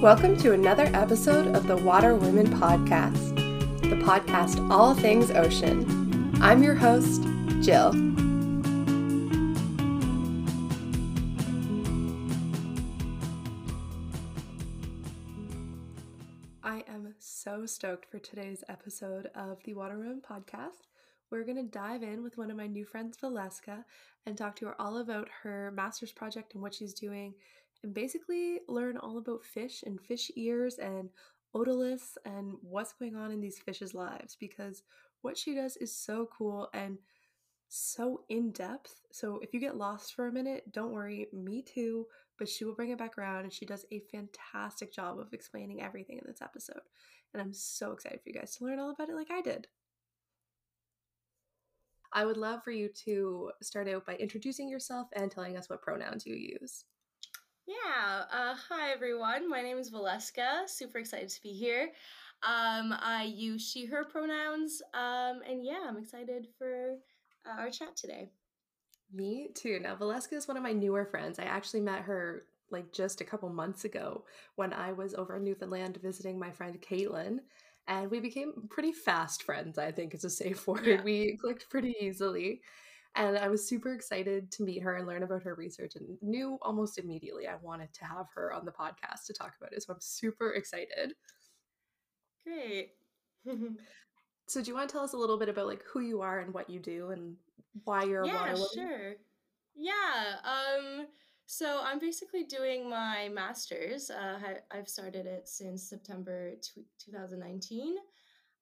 Welcome to another episode of the Water Women Podcast, the podcast all things ocean. I'm your host, Jill. I am so stoked for today's episode of the Water Women Podcast. We're going to dive in with one of my new friends, Valeska, and talk to her all about her master's project and what she's doing and basically learn all about fish and fish ears and otoliths and what's going on in these fishes' lives because what she does is so cool and so in depth. So if you get lost for a minute, don't worry, me too, but she will bring it back around and she does a fantastic job of explaining everything in this episode. And I'm so excited for you guys to learn all about it like I did. I would love for you to start out by introducing yourself and telling us what pronouns you use. Yeah. Uh, hi, everyone. My name is Valeska. Super excited to be here. Um, I use she, her pronouns. Um, and yeah, I'm excited for uh, our chat today. Me too. Now, Valeska is one of my newer friends. I actually met her like just a couple months ago when I was over in Newfoundland visiting my friend Caitlin. And we became pretty fast friends, I think is a safe word. Yeah. We clicked pretty easily. And I was super excited to meet her and learn about her research and knew almost immediately I wanted to have her on the podcast to talk about it. So I'm super excited. Great. so do you want to tell us a little bit about like who you are and what you do and why you're a yeah, water woman? sure. Yeah. Um so I'm basically doing my master's. Uh, I've started it since September 2019.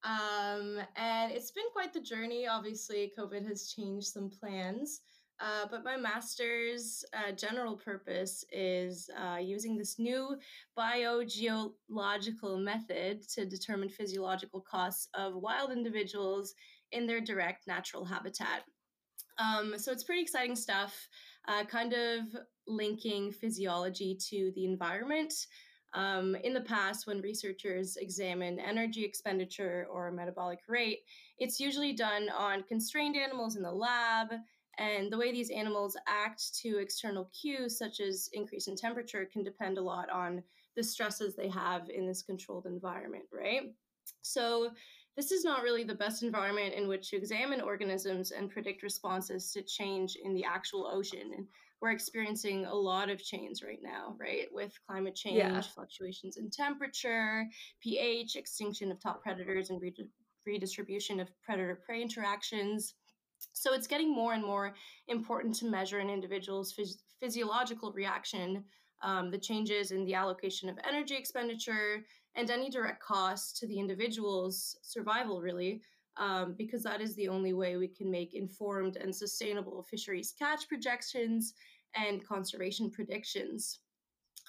Um, and it's been quite the journey. Obviously, COVID has changed some plans. Uh, but my master's uh, general purpose is uh, using this new biogeological method to determine physiological costs of wild individuals in their direct natural habitat. Um, so it's pretty exciting stuff, uh, kind of linking physiology to the environment. Um, in the past, when researchers examine energy expenditure or metabolic rate, it's usually done on constrained animals in the lab. And the way these animals act to external cues, such as increase in temperature, can depend a lot on the stresses they have in this controlled environment, right? So, this is not really the best environment in which to examine organisms and predict responses to change in the actual ocean. And we're experiencing a lot of change right now, right? With climate change, yeah. fluctuations in temperature, pH, extinction of top predators, and redistribution of predator prey interactions. So it's getting more and more important to measure an individual's phys- physiological reaction, um, the changes in the allocation of energy expenditure, and any direct cost to the individual's survival, really, um, because that is the only way we can make informed and sustainable fisheries catch projections and conservation predictions.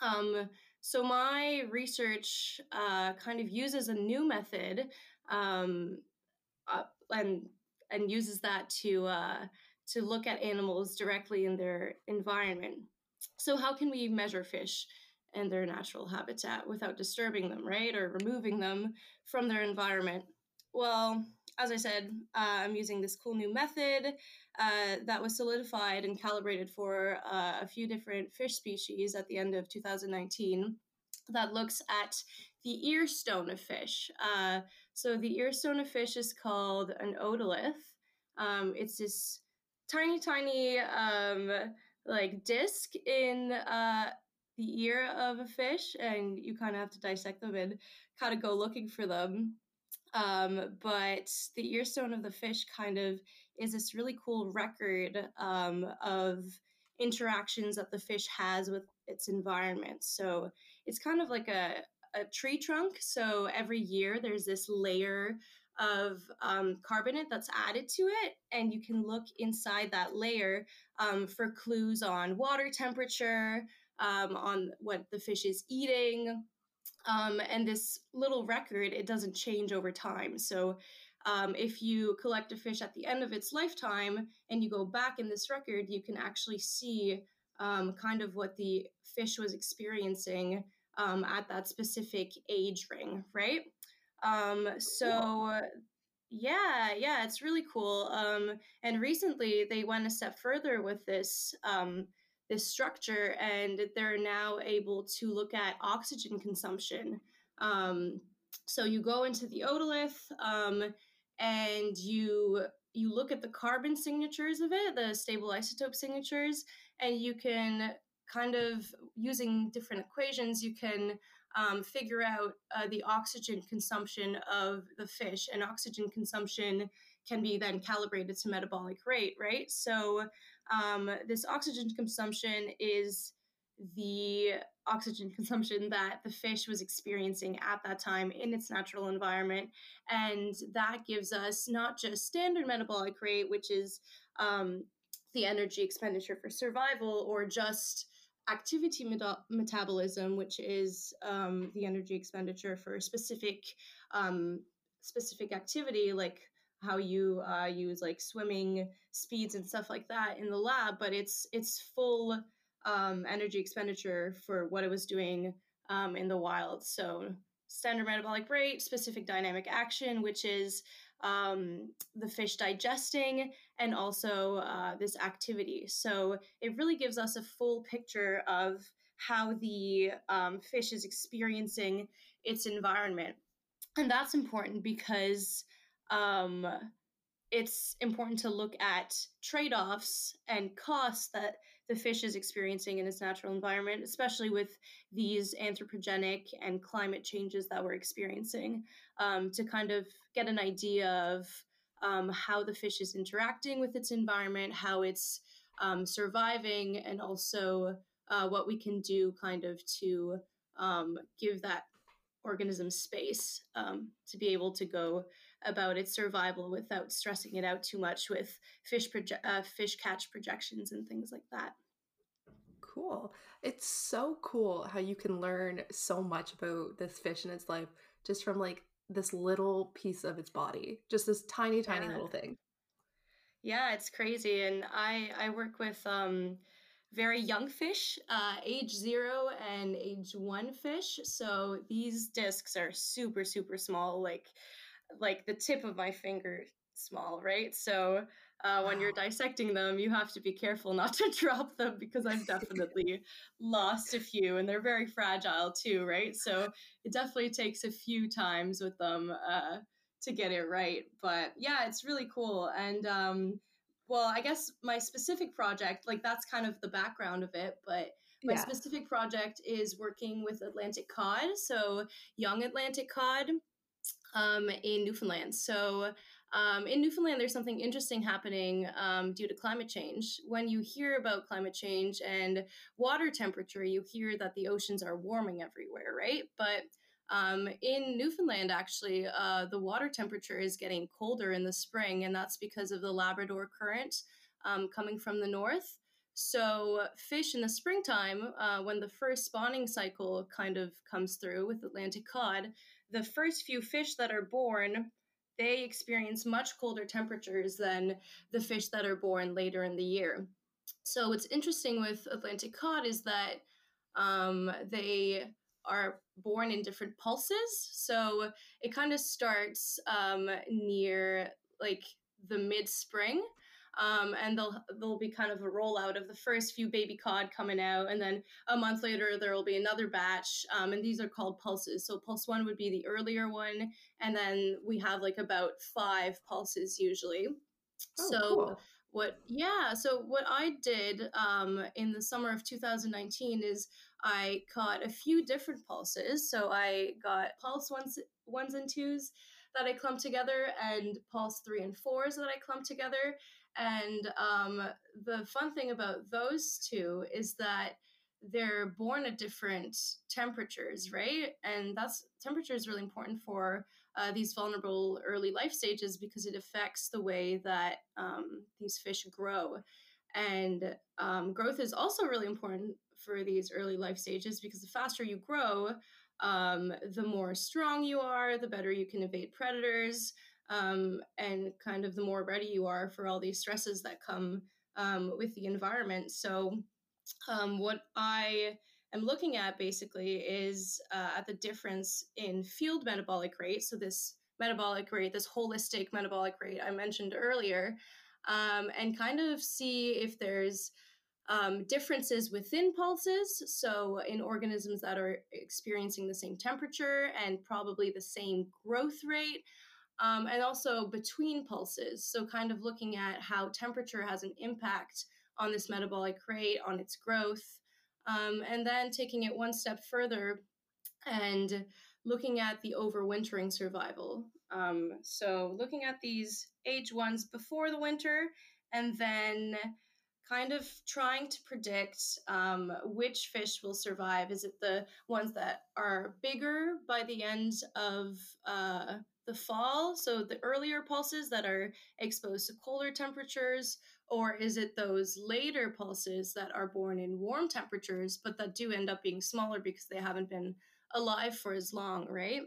Um, so my research uh, kind of uses a new method um, uh, and and uses that to uh, to look at animals directly in their environment. So how can we measure fish and their natural habitat without disturbing them, right, or removing them from their environment? Well, as I said, uh, I'm using this cool new method uh, that was solidified and calibrated for uh, a few different fish species at the end of 2019 that looks at the ear stone of fish. Uh, so the ear stone of fish is called an otolith. Um, it's this tiny, tiny um, like disc in uh, the ear of a fish, and you kind of have to dissect them and kind of go looking for them. Um, but the earstone of the fish kind of is this really cool record um, of interactions that the fish has with its environment. So it's kind of like a, a tree trunk. So every year there's this layer of um, carbonate that's added to it, and you can look inside that layer um, for clues on water temperature, um, on what the fish is eating, um, and this little record, it doesn't change over time. So um, if you collect a fish at the end of its lifetime and you go back in this record, you can actually see um, kind of what the fish was experiencing um, at that specific age ring, right? Um, so yeah, yeah, it's really cool. Um, and recently they went a step further with this um, this structure, and they're now able to look at oxygen consumption. Um, so you go into the otolith um, and you you look at the carbon signatures of it, the stable isotope signatures, and you can kind of using different equations, you can um, figure out uh, the oxygen consumption of the fish, and oxygen consumption can be then calibrated to metabolic rate, right? So um, this oxygen consumption is the oxygen consumption that the fish was experiencing at that time in its natural environment. And that gives us not just standard metabolic rate, which is um, the energy expenditure for survival, or just activity meta- metabolism, which is um, the energy expenditure for specific um, specific activity, like how you uh, use like swimming speeds and stuff like that in the lab. But it's it's full um, energy expenditure for what it was doing um, in the wild. So standard metabolic rate, specific dynamic action, which is um, the fish digesting, and also uh, this activity. So it really gives us a full picture of how the um, fish is experiencing its environment. And that's important because um, it's important to look at trade offs and costs that the fish is experiencing in its natural environment, especially with these anthropogenic and climate changes that we're experiencing, um, to kind of get an idea of um, how the fish is interacting with its environment, how it's um, surviving, and also uh, what we can do kind of to um, give that organism space um, to be able to go about its survival without stressing it out too much with fish proje- uh, fish catch projections and things like that. Cool. It's so cool how you can learn so much about this fish and its life just from like this little piece of its body, just this tiny, tiny yeah. little thing. Yeah, it's crazy, and I I work with um very young fish, uh, age zero and age one fish. So these discs are super super small, like like the tip of my finger small, right? So uh, when you're dissecting them, you have to be careful not to drop them because I've definitely lost a few, and they're very fragile too, right? So it definitely takes a few times with them uh, to get it right. But yeah, it's really cool. And um, well, I guess my specific project, like that's kind of the background of it, but my yeah. specific project is working with Atlantic cod, so young Atlantic cod um, in Newfoundland. So um, in Newfoundland, there's something interesting happening um, due to climate change. When you hear about climate change and water temperature, you hear that the oceans are warming everywhere, right? But um, in Newfoundland, actually, uh, the water temperature is getting colder in the spring, and that's because of the Labrador current um, coming from the north. So, fish in the springtime, uh, when the first spawning cycle kind of comes through with Atlantic cod, the first few fish that are born they experience much colder temperatures than the fish that are born later in the year. So what's interesting with Atlantic cod is that um, they are born in different pulses. So it kind of starts um, near like the mid spring um, and they'll there'll be kind of a rollout of the first few baby cod coming out, and then a month later there will be another batch, um, and these are called pulses. So pulse one would be the earlier one, and then we have like about five pulses usually. Oh, so. Cool. What, yeah, so what I did um, in the summer of 2019 is I caught a few different pulses. So I got pulse ones, ones and twos that I clumped together, and pulse three and fours that I clumped together. And um, the fun thing about those two is that they're born at different temperatures, right? And that's temperature is really important for uh, these vulnerable early life stages because it affects the way that um, these fish grow. And um, growth is also really important for these early life stages because the faster you grow, um, the more strong you are, the better you can evade predators, um, and kind of the more ready you are for all these stresses that come um, with the environment. So, um, what I am looking at basically is uh, at the difference in field metabolic rate. So, this metabolic rate, this holistic metabolic rate I mentioned earlier, um, and kind of see if there's um, differences within pulses. So, in organisms that are experiencing the same temperature and probably the same growth rate, um, and also between pulses. So, kind of looking at how temperature has an impact on this metabolic rate, on its growth, um, and then taking it one step further and looking at the overwintering survival. Um, so, looking at these age ones before the winter, and then kind of trying to predict um, which fish will survive. Is it the ones that are bigger by the end of uh, the fall, so the earlier pulses that are exposed to colder temperatures, or is it those later pulses that are born in warm temperatures but that do end up being smaller because they haven't been alive for as long, right?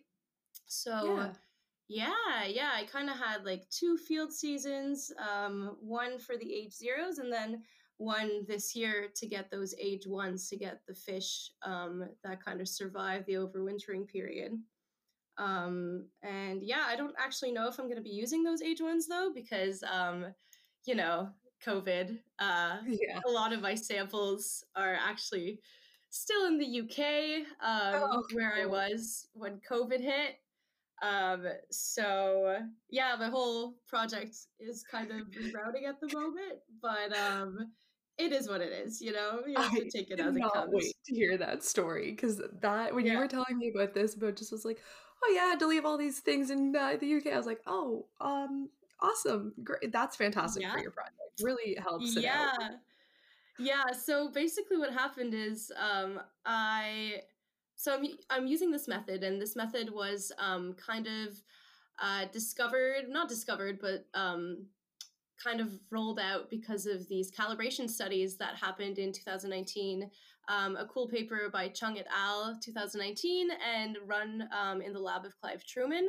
So. Yeah. Yeah, yeah. I kind of had like two field seasons, um, one for the age zeros, and then one this year to get those age ones to get the fish um, that kind of survive the overwintering period. Um, and yeah, I don't actually know if I'm going to be using those age ones though, because, um, you know, COVID. Uh, yeah. A lot of my samples are actually still in the UK, um, oh, where I was when COVID hit. Um, so yeah, the whole project is kind of routing at the moment, but um, it is what it is, you know. You have to take it as it comes. Wait to hear that story because that when yeah. you were telling me about this, about just was like, oh yeah, I had to leave all these things in uh, the UK. I was like, oh, um, awesome, great, that's fantastic yeah. for your project. Really helps. yeah, yeah. So basically, what happened is, um, I so I'm I'm using this method, and this method was um kind of uh discovered, not discovered, but um kind of rolled out because of these calibration studies that happened in 2019. Um, a cool paper by Chung et al. 2019 and run um, in the lab of Clive Trueman.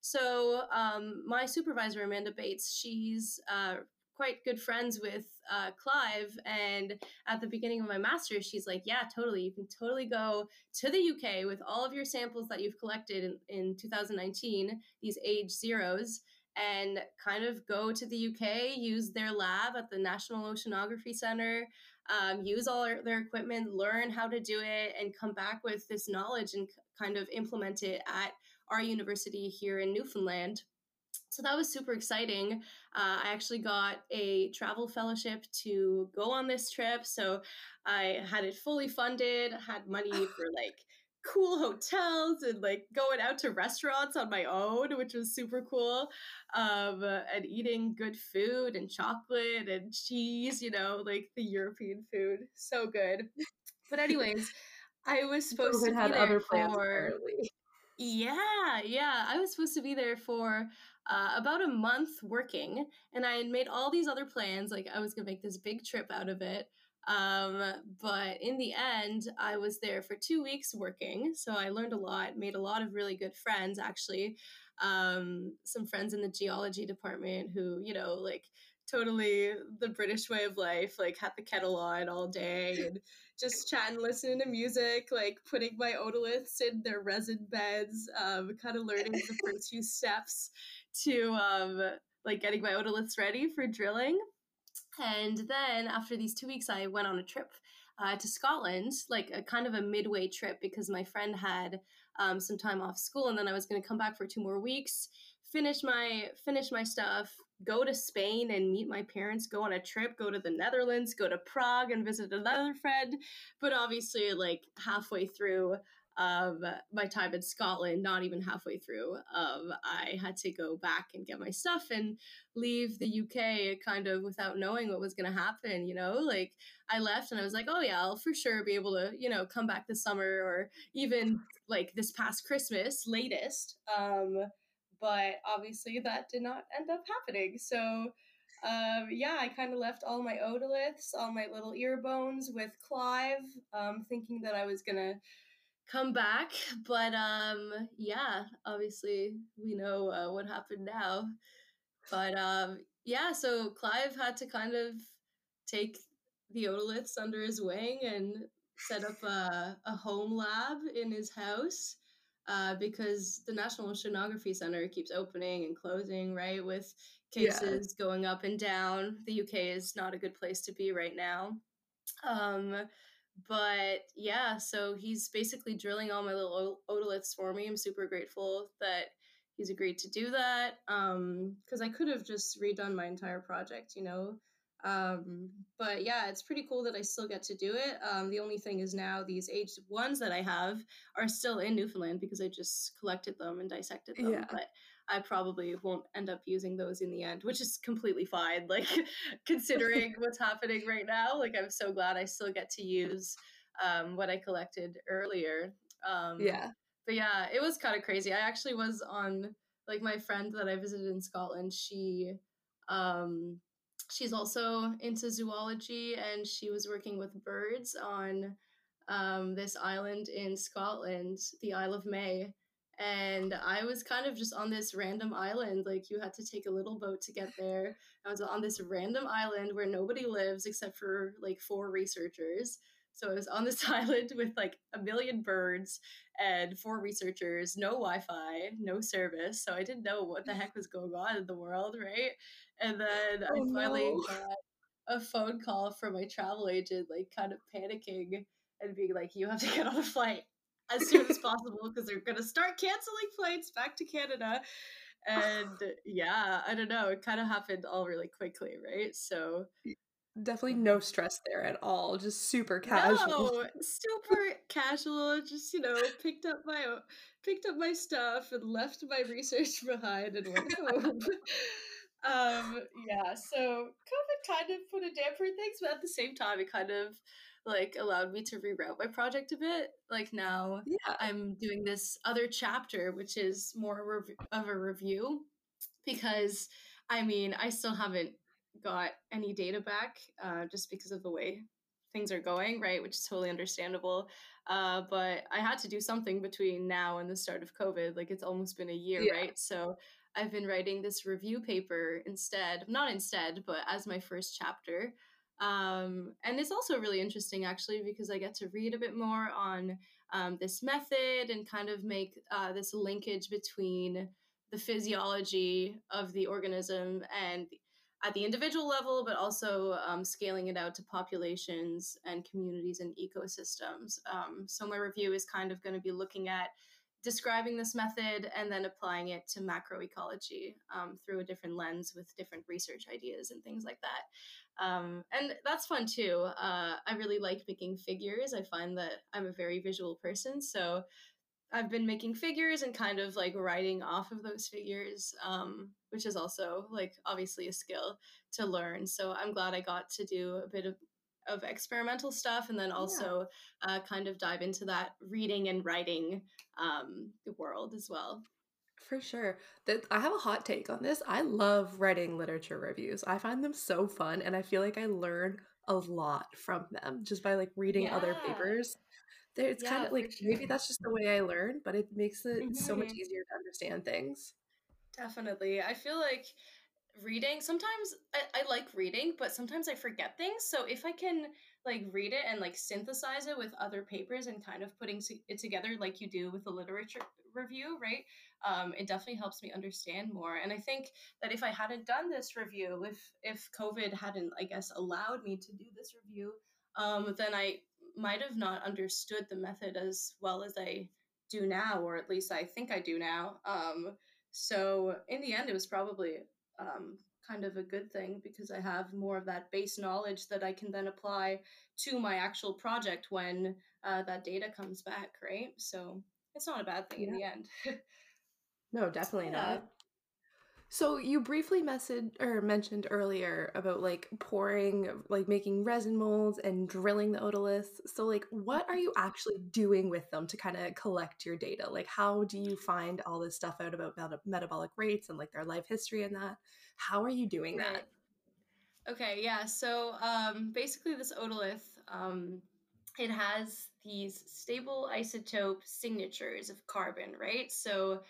So um, my supervisor Amanda Bates, she's uh, quite good friends with uh, Clive. And at the beginning of my master's, she's like, Yeah, totally. You can totally go to the UK with all of your samples that you've collected in, in 2019, these age zeros, and kind of go to the UK, use their lab at the National Oceanography Center, um, use all their equipment, learn how to do it, and come back with this knowledge and kind of implement it at our university here in Newfoundland. So that was super exciting. Uh, I actually got a travel fellowship to go on this trip. So I had it fully funded, had money for like cool hotels and like going out to restaurants on my own, which was super cool. Um, and eating good food and chocolate and cheese, you know, like the European food. So good. But anyways, I was supposed to be there for Yeah, yeah. I was supposed to be there for uh, about a month working, and I had made all these other plans. Like I was gonna make this big trip out of it. Um, but in the end, I was there for two weeks working. So I learned a lot, made a lot of really good friends, actually. Um, some friends in the geology department who, you know, like totally the British way of life, like had the kettle on all day and just chatting, listening to music, like putting my otoliths in their resin beds, um, kind of learning the first few steps to um, like getting my otoliths ready for drilling. And then after these two weeks, I went on a trip uh, to Scotland, like a kind of a midway trip because my friend had um, some time off school, and then I was going to come back for two more weeks, finish my finish my stuff, go to Spain and meet my parents, go on a trip, go to the Netherlands, go to Prague and visit another friend. But obviously, like halfway through, of my time in Scotland, not even halfway through, um, I had to go back and get my stuff and leave the UK kind of without knowing what was going to happen. You know, like I left and I was like, oh yeah, I'll for sure be able to, you know, come back this summer or even like this past Christmas latest. Um, but obviously that did not end up happening. So um, yeah, I kind of left all my otoliths, all my little ear bones with Clive, um, thinking that I was gonna come back. But um, yeah, obviously we know uh, what happened now. But um, yeah, so Clive had to kind of take the otoliths under his wing and set up a, a home lab in his house. Uh, because the National Oceanography Center keeps opening and closing, right? With cases yeah. going up and down. The UK is not a good place to be right now. Um, but yeah, so he's basically drilling all my little otoliths for me. I'm super grateful that he's agreed to do that. Um, because I could have just redone my entire project, you know. Um, but yeah, it's pretty cool that I still get to do it. Um, the only thing is now these aged ones that I have are still in Newfoundland because I just collected them and dissected them. Yeah. But I probably won't end up using those in the end, which is completely fine. Like considering what's happening right now, like I'm so glad I still get to use um, what I collected earlier. Um, yeah. But yeah, it was kind of crazy. I actually was on like my friend that I visited in Scotland. She, um, she's also into zoology, and she was working with birds on um, this island in Scotland, the Isle of May and I was kind of just on this random island. Like you had to take a little boat to get there. I was on this random island where nobody lives except for like four researchers. So I was on this island with like a million birds and four researchers, no Wi-Fi, no service. So I didn't know what the heck was going on in the world, right? And then oh, I finally no. got a phone call from my travel agent, like kind of panicking and being like, "You have to get on a flight." As soon as possible because they're going to start canceling flights back to Canada. And yeah, I don't know. It kind of happened all really quickly, right? So definitely no stress there at all. Just super casual. No, super casual. Just you know, picked up my picked up my stuff and left my research behind and went home. um, yeah. So COVID kind of put a damper in things, but at the same time, it kind of like allowed me to reroute my project a bit. Like now yeah. I'm doing this other chapter, which is more of a review because I mean, I still haven't got any data back uh, just because of the way things are going, right? Which is totally understandable. Uh, but I had to do something between now and the start of COVID. Like it's almost been a year, yeah. right? So I've been writing this review paper instead, not instead, but as my first chapter. Um, and it's also really interesting actually because I get to read a bit more on um, this method and kind of make uh, this linkage between the physiology of the organism and at the individual level, but also um, scaling it out to populations and communities and ecosystems. Um, so my review is kind of going to be looking at describing this method and then applying it to macroecology um, through a different lens with different research ideas and things like that. Um, and that's fun too. Uh, I really like making figures. I find that I'm a very visual person. So I've been making figures and kind of like writing off of those figures, um, which is also like obviously a skill to learn. So I'm glad I got to do a bit of, of experimental stuff and then also yeah. uh, kind of dive into that reading and writing um, world as well. For sure. That I have a hot take on this. I love writing literature reviews. I find them so fun and I feel like I learn a lot from them just by like reading yeah. other papers. There, it's yeah, kind of like sure. maybe that's just the way I learn, but it makes it mm-hmm. so much mm-hmm. easier to understand things. Definitely. I feel like reading sometimes I, I like reading, but sometimes I forget things. So if I can like read it and like synthesize it with other papers and kind of putting it together like you do with a literature review, right? Um, it definitely helps me understand more. And I think that if I hadn't done this review, if if COVID hadn't, I guess, allowed me to do this review, um, then I might have not understood the method as well as I do now, or at least I think I do now. Um, so in the end, it was probably um, kind of a good thing because I have more of that base knowledge that I can then apply to my actual project when uh, that data comes back, right? So it's not a bad thing yeah. in the end. no, definitely yeah. not. So you briefly messaged or mentioned earlier about like pouring, like making resin molds and drilling the otoliths. So like, what are you actually doing with them to kind of collect your data? Like, how do you find all this stuff out about metabolic rates and like their life history and that? How are you doing that? Okay, yeah. So um, basically, this otolith, um, it has these stable isotope signatures of carbon, right? So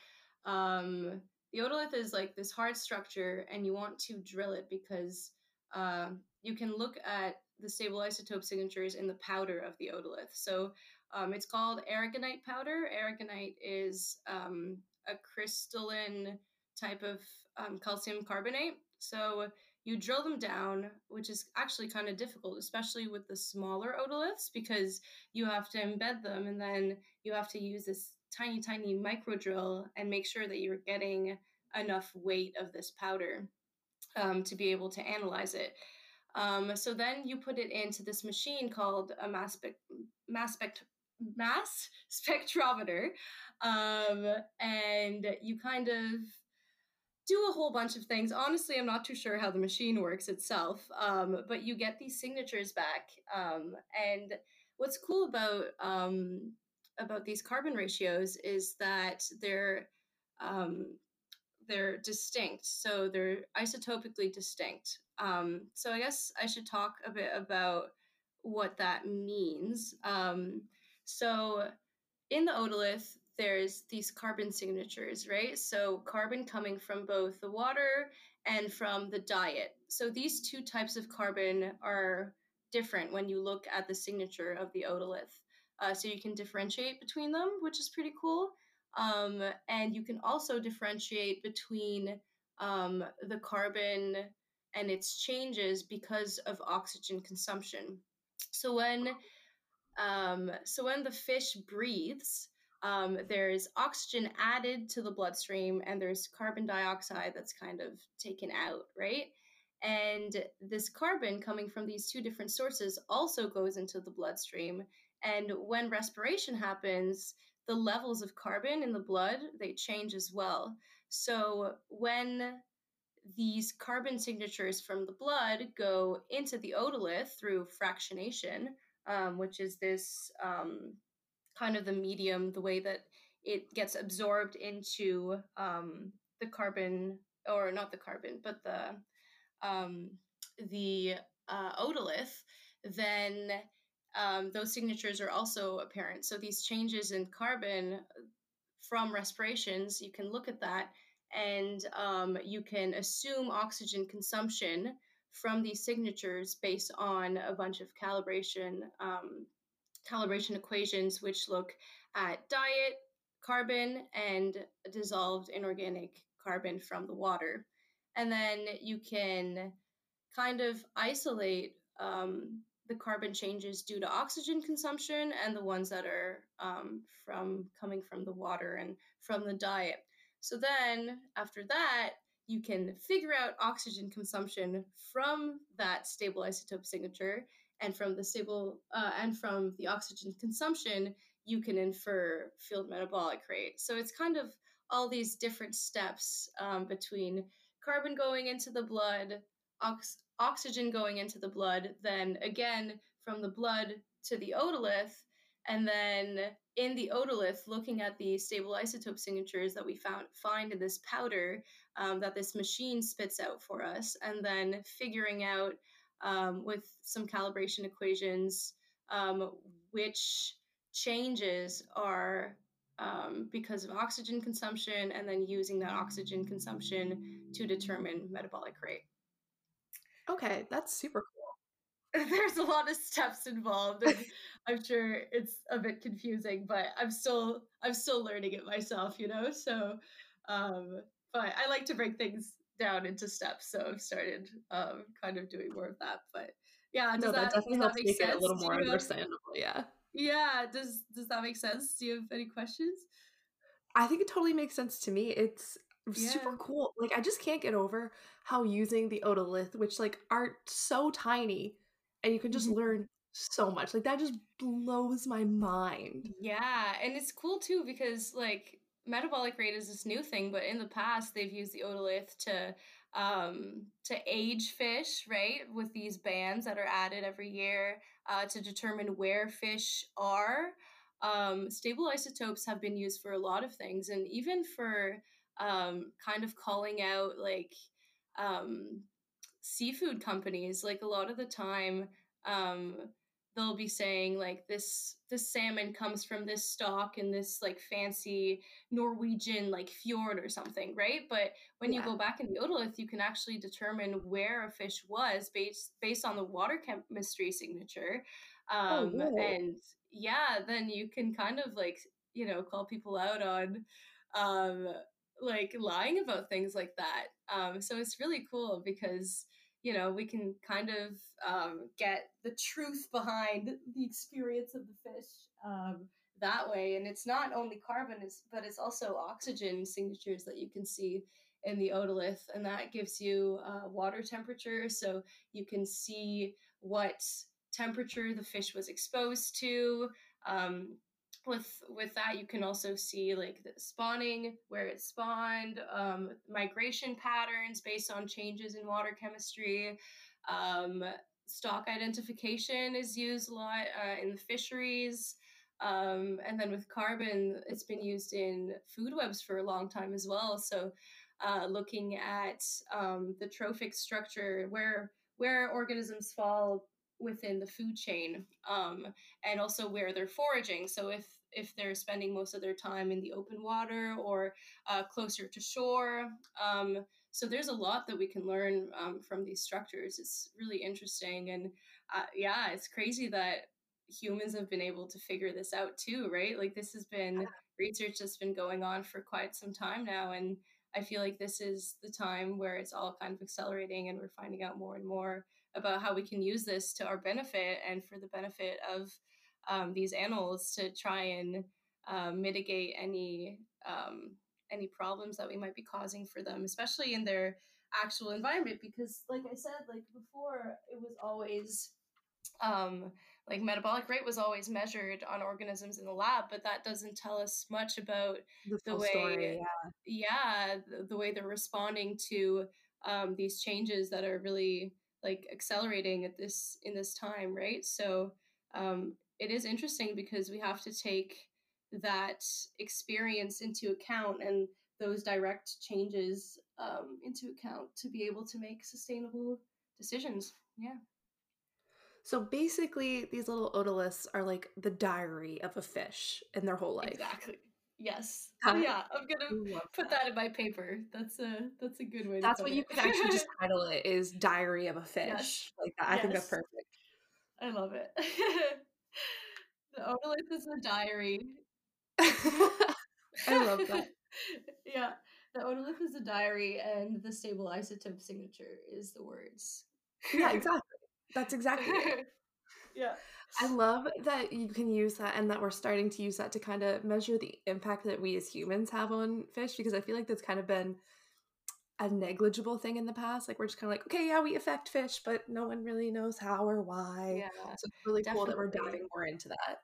um, the otolith is like this hard structure, and you want to drill it because uh, you can look at the stable isotope signatures in the powder of the otolith. So um, it's called aragonite powder. Aragonite is um, a crystalline type of um, calcium carbonate. So you drill them down, which is actually kind of difficult, especially with the smaller otoliths, because you have to embed them and then you have to use this tiny, tiny micro drill and make sure that you're getting enough weight of this powder um, to be able to analyze it. Um, so then you put it into this machine called a mass, spec- mass, spect- mass spectrometer, um, and you kind of do a whole bunch of things. Honestly, I'm not too sure how the machine works itself, um, but you get these signatures back. Um, and what's cool about um, about these carbon ratios is that they're um, they're distinct, so they're isotopically distinct. Um, so I guess I should talk a bit about what that means. Um, so in the otolith, there's these carbon signatures, right? So carbon coming from both the water and from the diet. So these two types of carbon are different when you look at the signature of the otolith. Uh, so you can differentiate between them, which is pretty cool. Um, and you can also differentiate between um, the carbon and its changes because of oxygen consumption. So when um, so when the fish breathes, um, there's oxygen added to the bloodstream and there's carbon dioxide that's kind of taken out, right? And this carbon coming from these two different sources also goes into the bloodstream. And when respiration happens, the levels of carbon in the blood they change as well. So when these carbon signatures from the blood go into the otolith through fractionation, um, which is this um, kind of the medium, the way that it gets absorbed into um, the carbon, or not the carbon, but the um, the uh, otolith, then um, those signatures are also apparent. So these changes in carbon from respirations, you can look at that and um, you can assume oxygen consumption from these signatures based on a bunch of calibration um, calibration equations, which look at diet, carbon, and dissolved inorganic carbon from the water. And then you can kind of isolate um, the carbon changes due to oxygen consumption and the ones that are um, from coming from the water and from the diet. So then after that, you can figure out oxygen consumption from that stable isotope signature and from the stable uh, and from the oxygen consumption you can infer field metabolic rate. So it's kind of all these different steps um, between carbon going into the blood ox- oxygen going into the blood then again from the blood to the otolith and then in the otolith looking at the stable isotope signatures that we found find in this powder um, that this machine spits out for us and then figuring out um, with some calibration equations um, which changes are um, because of oxygen consumption and then using that oxygen consumption to determine metabolic rate. Okay that's super cool. There's a lot of steps involved and i'm sure it's a bit confusing but i'm still i'm still learning it myself you know? So um but i like to break things down into steps so i've started um kind of doing more of that but yeah no, that, that definitely helps that make, make it a little more understandable yeah yeah does does that make sense do you have any questions i think it totally makes sense to me it's yeah. super cool like i just can't get over how using the otolith which like are so tiny and you can just mm-hmm. learn so much. Like that just blows my mind. Yeah, and it's cool too because like metabolic rate is this new thing, but in the past they've used the otolith to um, to age fish, right? With these bands that are added every year uh, to determine where fish are. Um, stable isotopes have been used for a lot of things, and even for um, kind of calling out like um, seafood companies like a lot of the time um they'll be saying like this this salmon comes from this stock in this like fancy norwegian like fjord or something right but when yeah. you go back in the otolith you can actually determine where a fish was based based on the water chemistry signature oh, um oh, and yeah then you can kind of like you know call people out on um like lying about things like that um so it's really cool because you know, we can kind of um, get the truth behind the experience of the fish um, that way. And it's not only carbon, it's, but it's also oxygen signatures that you can see in the otolith, and that gives you uh, water temperature, so you can see what temperature the fish was exposed to. Um, with with that, you can also see like the spawning, where it spawned, um, migration patterns based on changes in water chemistry. Um, stock identification is used a lot uh, in the fisheries. Um, and then with carbon, it's been used in food webs for a long time as well. So uh, looking at um, the trophic structure, where where organisms fall within the food chain, um, and also where they're foraging. So if if they're spending most of their time in the open water or uh, closer to shore. Um, so there's a lot that we can learn um, from these structures. It's really interesting, and uh, yeah, it's crazy that humans have been able to figure this out too, right? Like this has been research that's been going on for quite some time now, and I feel like this is the time where it's all kind of accelerating and we're finding out more and more about how we can use this to our benefit and for the benefit of um, these animals to try and um, mitigate any um, any problems that we might be causing for them, especially in their actual environment. Because, like I said, like before, it was always um, like metabolic rate was always measured on organisms in the lab but that doesn't tell us much about the, the way story, yeah, yeah the, the, way they're responding to um, these changes that are really like accelerating at this in this time right so um, it is interesting because we have to take that experience into account and those direct changes um, into account to be able to make sustainable decisions yeah so basically, these little otoliths are like the diary of a fish in their whole life. Exactly. Yes. Oh, yeah, I'm gonna put that. that in my paper. That's a that's a good way. That's what it. you could actually just title it: is Diary of a Fish. Yes. Like that. I yes. think that's perfect. I love it. the otolith is a diary. I love that. yeah, the otolith is a diary, and the stable isotope signature is the words. Yeah, exactly. That's exactly it. yeah. I love that you can use that and that we're starting to use that to kind of measure the impact that we as humans have on fish because I feel like that's kind of been a negligible thing in the past. Like we're just kind of like, okay, yeah, we affect fish, but no one really knows how or why. Yeah. So it's really definitely. cool that we're diving more into that.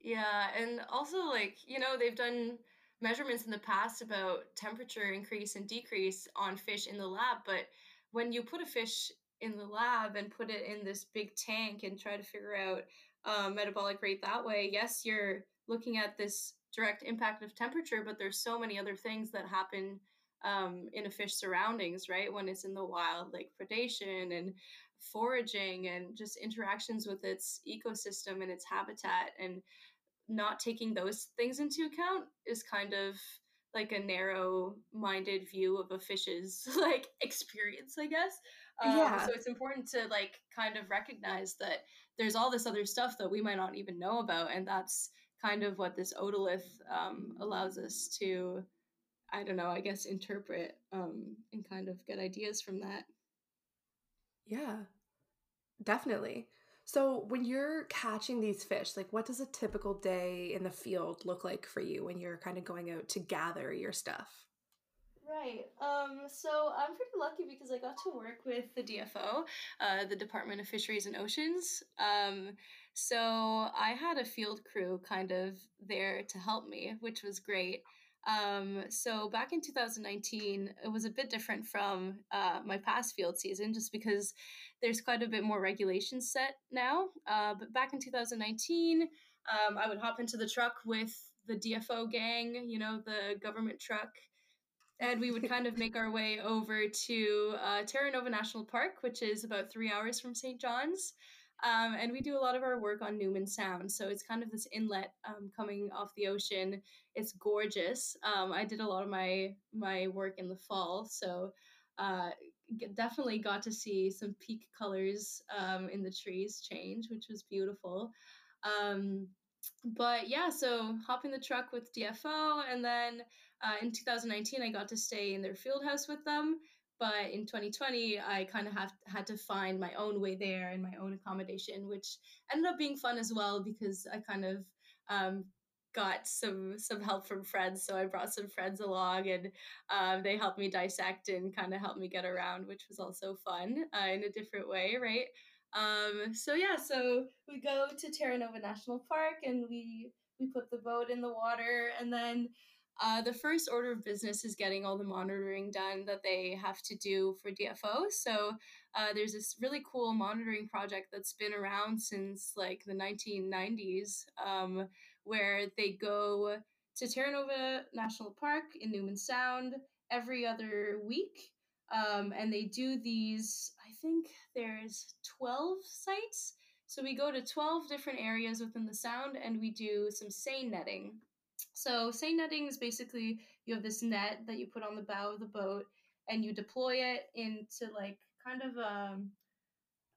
Yeah, and also like, you know, they've done measurements in the past about temperature increase and decrease on fish in the lab, but when you put a fish in the lab and put it in this big tank and try to figure out um, metabolic rate that way, yes, you're looking at this direct impact of temperature, but there's so many other things that happen um, in a fish surroundings, right? When it's in the wild, like predation and foraging and just interactions with its ecosystem and its habitat, and not taking those things into account is kind of like a narrow minded view of a fish's like experience, I guess. Um, yeah. So it's important to like kind of recognize that there's all this other stuff that we might not even know about, and that's kind of what this otolith um, allows us to, I don't know, I guess interpret um, and kind of get ideas from that. Yeah, definitely. So when you're catching these fish, like what does a typical day in the field look like for you when you're kind of going out to gather your stuff? Right. Um, so I'm pretty lucky because I got to work with the DFO, uh, the Department of Fisheries and Oceans. Um, so I had a field crew kind of there to help me, which was great. Um, so back in 2019, it was a bit different from uh, my past field season just because there's quite a bit more regulations set now. Uh, but back in 2019, um, I would hop into the truck with the DFO gang, you know, the government truck and we would kind of make our way over to uh, Terra Nova National Park, which is about three hours from St. John's. Um, and we do a lot of our work on Newman Sound. So it's kind of this inlet um, coming off the ocean. It's gorgeous. Um, I did a lot of my my work in the fall, so uh, definitely got to see some peak colors um, in the trees change, which was beautiful. Um, but yeah, so hopping the truck with DFO, and then uh, in 2019, I got to stay in their field house with them, But in 2020, I kind of had to find my own way there and my own accommodation, which ended up being fun as well because I kind of um, got some some help from friends. So I brought some friends along, and um, they helped me dissect and kind of helped me get around, which was also fun uh, in a different way, right? Um, so yeah, so we go to Terra Nova National Park and we we put the boat in the water, and then uh, the first order of business is getting all the monitoring done that they have to do for DFO. So uh, there's this really cool monitoring project that's been around since like the 1990s, um, where they go to Terra Nova National Park in Newman Sound every other week. Um, and they do these, I think there's 12 sites. So we go to 12 different areas within the sound and we do some seine netting. So seine netting is basically you have this net that you put on the bow of the boat and you deploy it into like kind of a, um,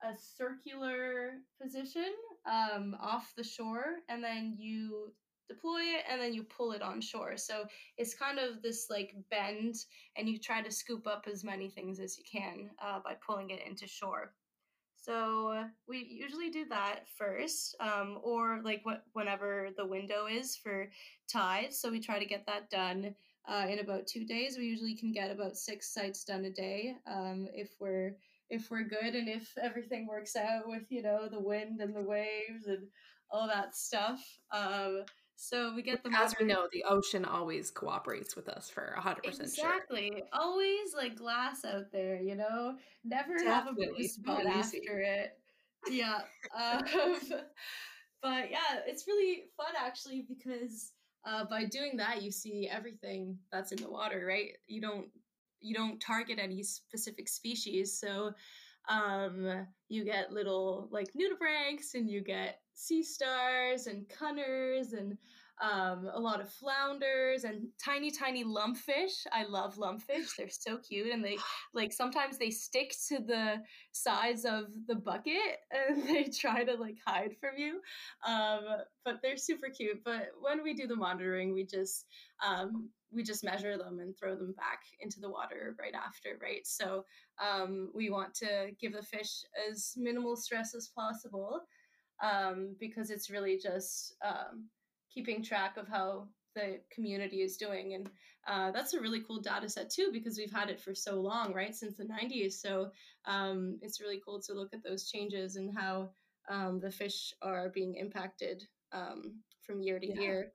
a circular position um, off the shore and then you deploy it and then you pull it on shore. So it's kind of this like bend and you try to scoop up as many things as you can uh, by pulling it into shore. So we usually do that first, um, or like wh- whenever the window is for tides. So we try to get that done uh, in about two days. We usually can get about six sites done a day um, if we're if we're good and if everything works out with you know the wind and the waves and all that stuff. Um, so we get the as we know, the ocean always cooperates with us for hundred percent sure. Exactly, always like glass out there, you know. Never Definitely. have a blue spot after it. Yeah, um, but yeah, it's really fun actually because uh, by doing that, you see everything that's in the water, right? You don't you don't target any specific species, so um, you get little like nudibranchs and you get sea stars and cunners and um, a lot of flounders and tiny tiny lumpfish. I love lumpfish. They're so cute and they like sometimes they stick to the sides of the bucket and they try to like hide from you. Um, but they're super cute. But when we do the monitoring we just um, we just measure them and throw them back into the water right after right? So um, we want to give the fish as minimal stress as possible um, because it's really just um, keeping track of how the community is doing. And uh, that's a really cool data set too, because we've had it for so long, right? Since the 90s. So um, it's really cool to look at those changes and how um, the fish are being impacted um, from year to yeah. year.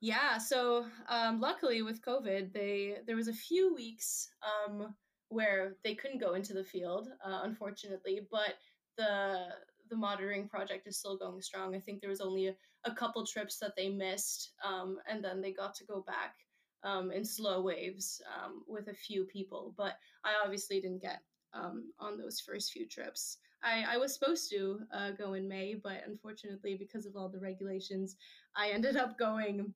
Yeah. So um, luckily with COVID, they there was a few weeks um, where they couldn't go into the field, uh, unfortunately, but the the monitoring project is still going strong. I think there was only a, a couple trips that they missed, um, and then they got to go back um, in slow waves um, with a few people. But I obviously didn't get um, on those first few trips. I, I was supposed to uh, go in May, but unfortunately, because of all the regulations, I ended up going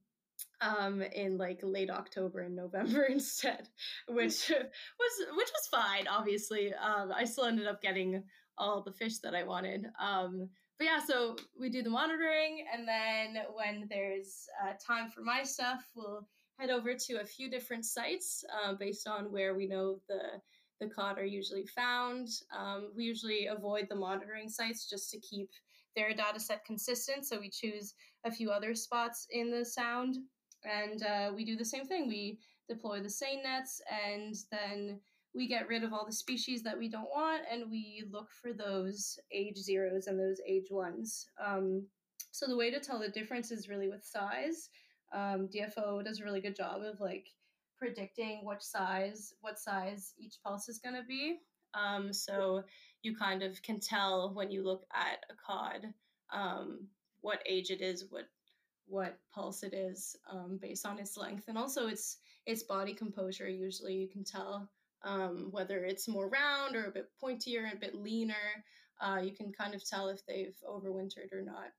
um in like late october and november instead which was which was fine obviously um i still ended up getting all the fish that I wanted. Um, but yeah, so we do the monitoring, and then when there's uh, time for my stuff, we'll head over to a few different sites uh, based on where we know the the cod are usually found. Um, we usually avoid the monitoring sites just to keep their data set consistent. So we choose a few other spots in the sound, and uh, we do the same thing. We deploy the seine nets, and then we get rid of all the species that we don't want and we look for those age zeros and those age ones. Um, so the way to tell the difference is really with size. Um, DFO does a really good job of like predicting what size what size each pulse is going to be. Um, so you kind of can tell when you look at a cod um, what age it is, what what pulse it is um, based on its length, and also its its body composure. Usually, you can tell um, whether it's more round or a bit pointier and a bit leaner. Uh, you can kind of tell if they've overwintered or not.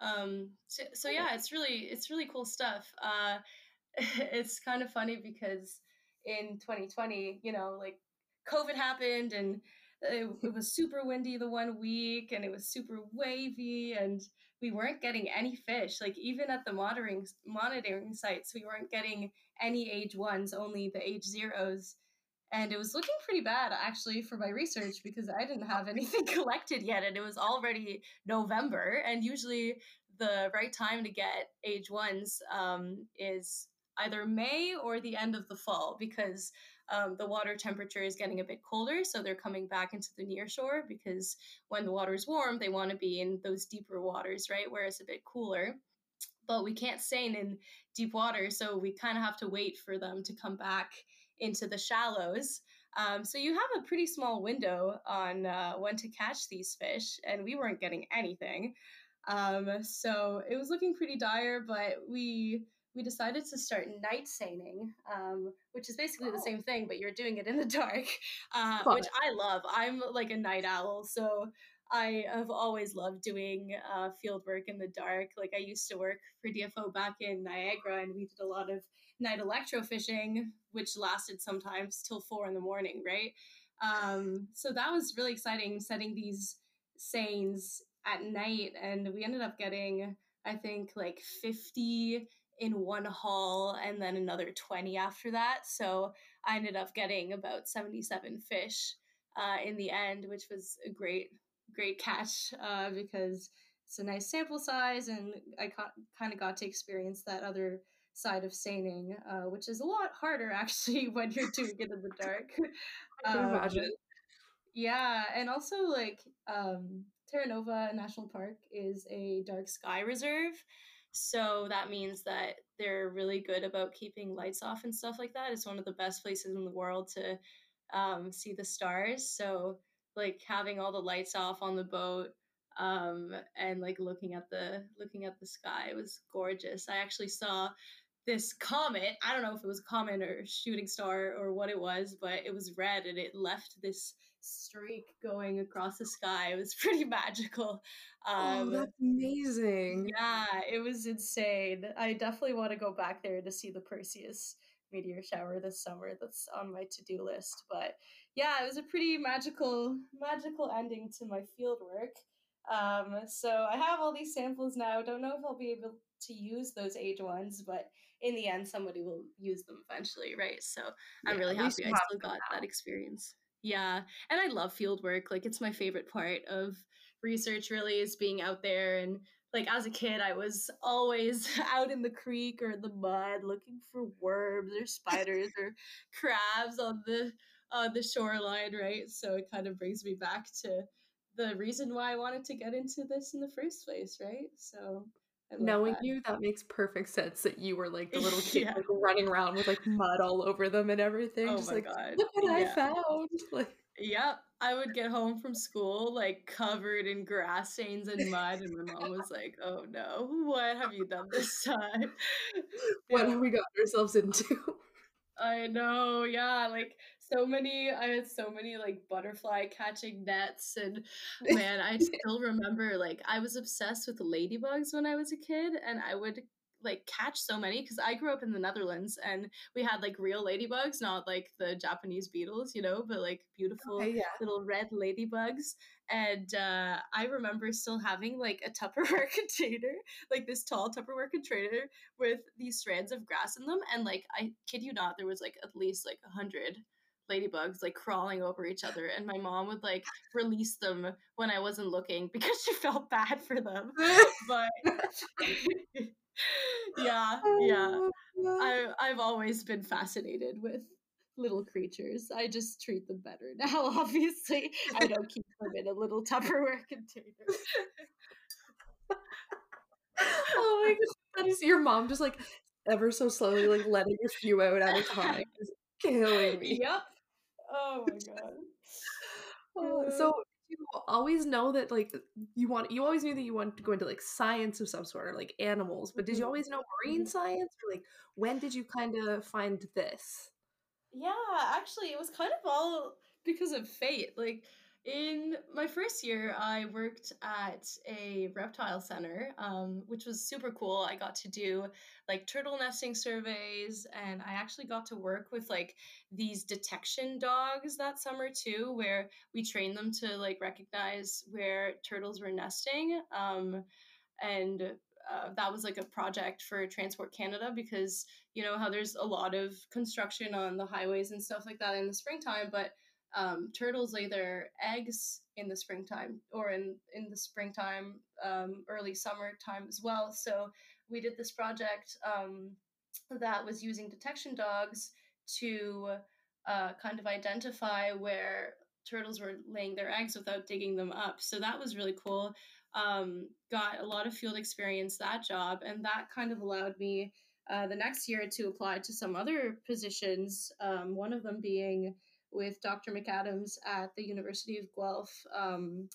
Um, so, so, yeah, it's really it's really cool stuff. Uh, it's kind of funny because in 2020, you know, like COVID happened and it, it was super windy the one week and it was super wavy and we weren't getting any fish. Like even at the monitoring monitoring sites, we weren't getting any age ones, only the age zeros and it was looking pretty bad actually for my research because I didn't have anything collected yet, and it was already November, and usually the right time to get age ones um, is either May or the end of the fall because um, the water temperature is getting a bit colder, so they're coming back into the near shore because when the water is warm, they want to be in those deeper waters, right, where it's a bit cooler. But we can't seine in deep water, so we kind of have to wait for them to come back into the shallows. Um, so you have a pretty small window on uh, when to catch these fish, and we weren't getting anything. Um, so it was looking pretty dire, but we we decided to start night seining, um, which is basically oh. the same thing, but you're doing it in the dark, uh, which I love. I'm like a night owl, so I have always loved doing uh, field work in the dark. Like I used to work for DFO back in Niagara, and we did a lot of night electrofishing, which lasted sometimes till four in the morning, right? Um, so that was really exciting, setting these seines at night, and we ended up getting, I think, like 50 in one haul and then another 20 after that. So I ended up getting about 77 fish uh, in the end, which was a great, great catch uh, because it's a nice sample size and I ca- kind of got to experience that other side of seining, uh, which is a lot harder actually when you're doing it in the dark. I can um, imagine. Yeah, and also like um, Terra Nova National Park is a dark sky reserve. So that means that they're really good about keeping lights off and stuff like that. It's one of the best places in the world to um, see the stars. So like having all the lights off on the boat um, and like looking at the looking at the sky was gorgeous. I actually saw this comet. I don't know if it was a comet or shooting star or what it was, but it was red and it left this streak going across the sky. It was pretty magical. Oh, um, oh, that's amazing. Yeah, it was insane. I definitely want to go back there to see the Perseus meteor shower this summer. That's on my to-do list. But yeah, it was a pretty magical, magical ending to my field work. Um, so I have all these samples now. Don't know if I'll be able to use those age ones, but in the end, somebody will use them eventually, right? So I'm really happy I still got that experience. Yeah. And I love field work. Like it's my favorite part of research really is being out there and like as a kid I was always out in the creek or the mud looking for worms or spiders or crabs on the on the shoreline, right? So it kind of brings me back to the reason why I wanted to get into this in the first place, right? So Knowing that. you, that makes perfect sense that you were like the little kid yeah. like, running around with like mud all over them and everything. Oh Just like, God. look what yeah. I found. Like, yep. I would get home from school like covered in grass stains and mud, and my mom was like, "Oh no, what have you done this time? what have we got ourselves into?" I know, yeah. Like so many i had so many like butterfly catching nets and man i still remember like i was obsessed with ladybugs when i was a kid and i would like catch so many because I grew up in the Netherlands and we had like real ladybugs, not like the Japanese beetles, you know, but like beautiful okay, yeah. little red ladybugs. And uh, I remember still having like a Tupperware container, like this tall Tupperware container with these strands of grass in them. And like, I kid you not, there was like at least like a hundred ladybugs like crawling over each other and my mom would like release them when I wasn't looking because she felt bad for them. but yeah, yeah. Oh, I I've always been fascinated with little creatures. I just treat them better now, obviously. I don't keep them in a little Tupperware container. oh my god. That is your mom just like ever so slowly like letting a few out at a time. Is killing me. Yep. Oh my god. Uh, so you always know that like you want you always knew that you wanted to go into like science of some sort or like animals, but did you mm-hmm. always know marine mm-hmm. science or like when did you kind of find this? Yeah, actually it was kind of all because of fate. Like in my first year, I worked at a reptile center, um, which was super cool. I got to do like turtle nesting surveys, and I actually got to work with like these detection dogs that summer too, where we trained them to like recognize where turtles were nesting. Um, and uh, that was like a project for Transport Canada because you know how there's a lot of construction on the highways and stuff like that in the springtime, but um, turtles lay their eggs in the springtime or in in the springtime, um, early summertime as well. So we did this project um, that was using detection dogs to uh, kind of identify where turtles were laying their eggs without digging them up. So that was really cool. Um, got a lot of field experience that job, and that kind of allowed me uh, the next year to apply to some other positions. Um, one of them being with Dr. McAdams at the University of Guelph. Um,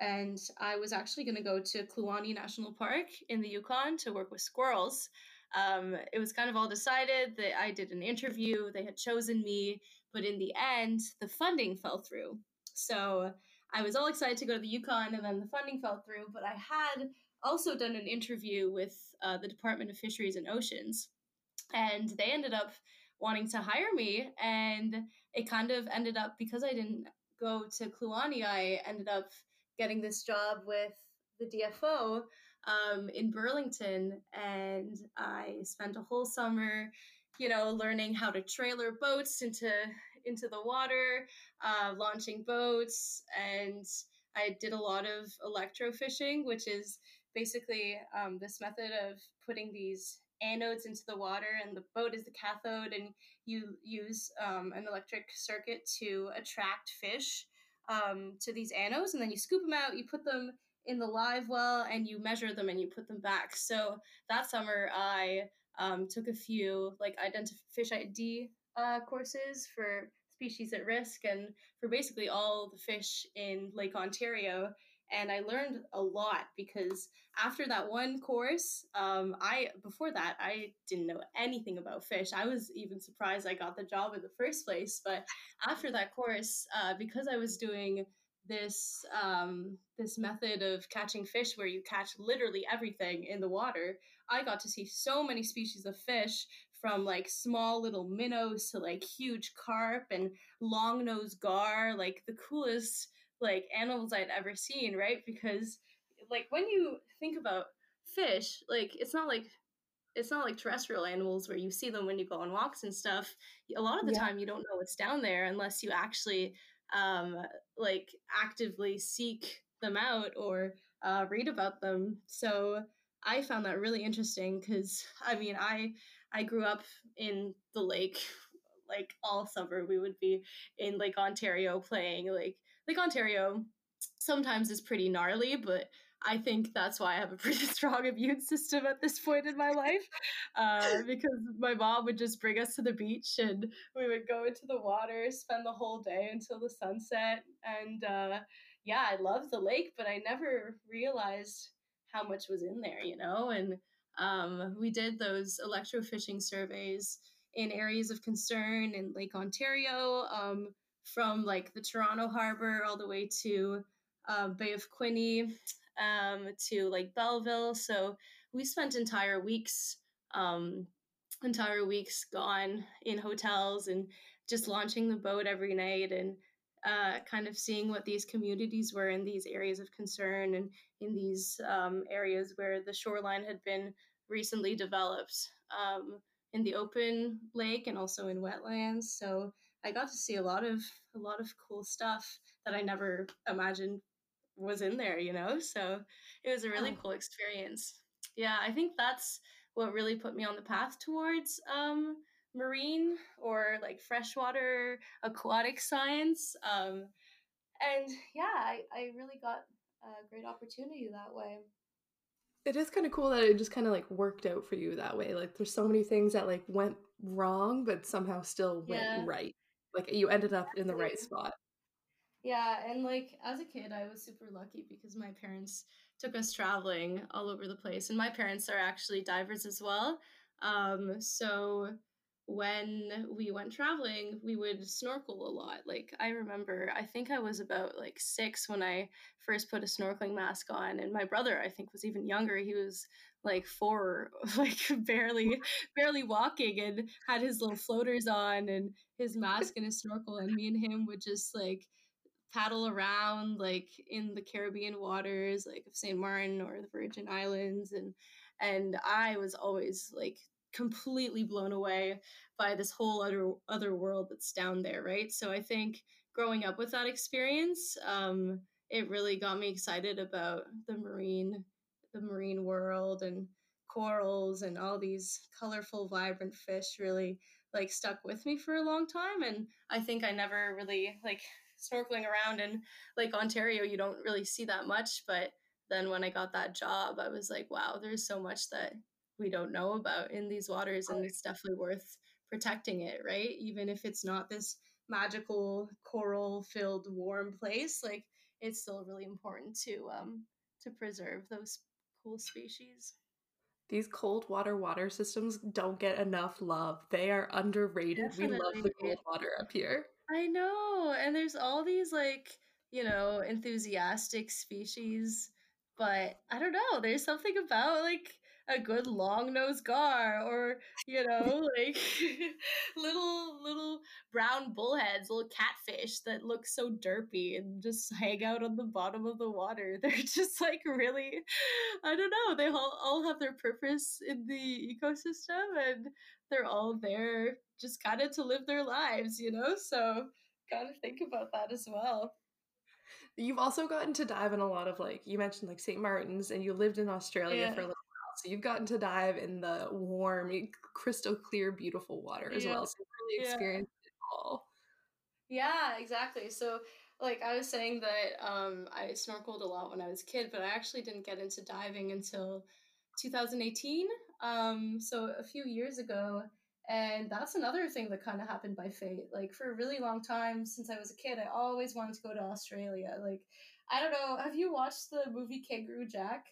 and I was actually going to go to Kluane National Park in the Yukon to work with squirrels. Um, it was kind of all decided that I did an interview, they had chosen me, but in the end, the funding fell through. So I was all excited to go to the Yukon, and then the funding fell through. But I had also done an interview with uh, the Department of Fisheries and Oceans, and they ended up wanting to hire me. And it kind of ended up because I didn't go to Kluane, I ended up getting this job with the DFO um, in Burlington, and I spent a whole summer, you know, learning how to trailer boats into into the water, uh, launching boats, and I did a lot of electrofishing, which is basically um, this method of putting these anodes into the water, and the boat is the cathode, and you use um, an electric circuit to attract fish um, to these anodes, and then you scoop them out, you put them in the live well, and you measure them and you put them back. So that summer, I um, took a few like identify fish ID uh, courses for species at risk and for basically all the fish in Lake Ontario. And I learned a lot because after that one course, um, I before that I didn't know anything about fish. I was even surprised I got the job in the first place. But after that course, uh, because I was doing this um, this method of catching fish where you catch literally everything in the water, I got to see so many species of fish from like small little minnows to like huge carp and long nosed gar, like the coolest like animals I'd ever seen, right? Because like when you think about fish, like it's not like it's not like terrestrial animals where you see them when you go on walks and stuff. A lot of the yeah. time you don't know what's down there unless you actually um like actively seek them out or uh, read about them. So I found that really interesting because I mean I I grew up in the lake like all summer we would be in Lake Ontario playing like Lake Ontario sometimes is pretty gnarly but I think that's why I have a pretty strong immune system at this point in my life uh, because my mom would just bring us to the beach and we would go into the water, spend the whole day until the sunset. And uh, yeah, I love the lake, but I never realized how much was in there, you know? And um, we did those electrofishing surveys in areas of concern in Lake Ontario, um, from like the Toronto Harbor all the way to um, Bay of Quinte um, to like Belleville. So we spent entire weeks, um, entire weeks gone in hotels and just launching the boat every night and uh, kind of seeing what these communities were in these areas of concern and in these um, areas where the shoreline had been recently developed um, in the open lake and also in wetlands. So I got to see a lot of a lot of cool stuff that I never imagined was in there, you know? So it was a really oh. cool experience. Yeah, I think that's what really put me on the path towards um, marine or like freshwater aquatic science. Um, and yeah, I, I really got a great opportunity that way. It is kind of cool that it just kind of like worked out for you that way. Like there's so many things that like went wrong, but somehow still went yeah. right. Like you ended up in the right spot. Yeah, and like as a kid, I was super lucky because my parents took us traveling all over the place, and my parents are actually divers as well. Um, so when we went traveling, we would snorkel a lot. Like I remember, I think I was about like six when I first put a snorkeling mask on, and my brother, I think, was even younger. He was like four, like barely, barely walking, and had his little floaters on and his mask and his snorkel, and me and him would just like paddle around like in the Caribbean waters, like of St. Martin or the Virgin Islands, and and I was always like completely blown away by this whole other other world that's down there, right? So I think growing up with that experience, um, it really got me excited about the marine the marine world and corals and all these colorful vibrant fish really like stuck with me for a long time and i think i never really like snorkeling around in lake ontario you don't really see that much but then when i got that job i was like wow there's so much that we don't know about in these waters and it's definitely worth protecting it right? Even if it's not this magical coral filled warm place like it's still really important to um to preserve those cool species these cold water water systems don't get enough love. They are underrated. Definitely. We love the cold water up here. I know. And there's all these like, you know, enthusiastic species, but I don't know. There's something about like a good long nosed gar or you know like little little brown bullheads little catfish that look so derpy and just hang out on the bottom of the water they're just like really i don't know they all, all have their purpose in the ecosystem and they're all there just kind of to live their lives you know so gotta think about that as well You've also gotten to dive in a lot of like you mentioned like St. Martin's and you lived in Australia yeah. for like so you've gotten to dive in the warm, crystal clear, beautiful water as yeah. well. So really experienced yeah. it all. Yeah, exactly. So like I was saying that um, I snorkeled a lot when I was a kid, but I actually didn't get into diving until 2018. Um, so a few years ago. And that's another thing that kind of happened by fate. Like for a really long time since I was a kid, I always wanted to go to Australia. Like, I don't know, have you watched the movie Kangaroo Jack?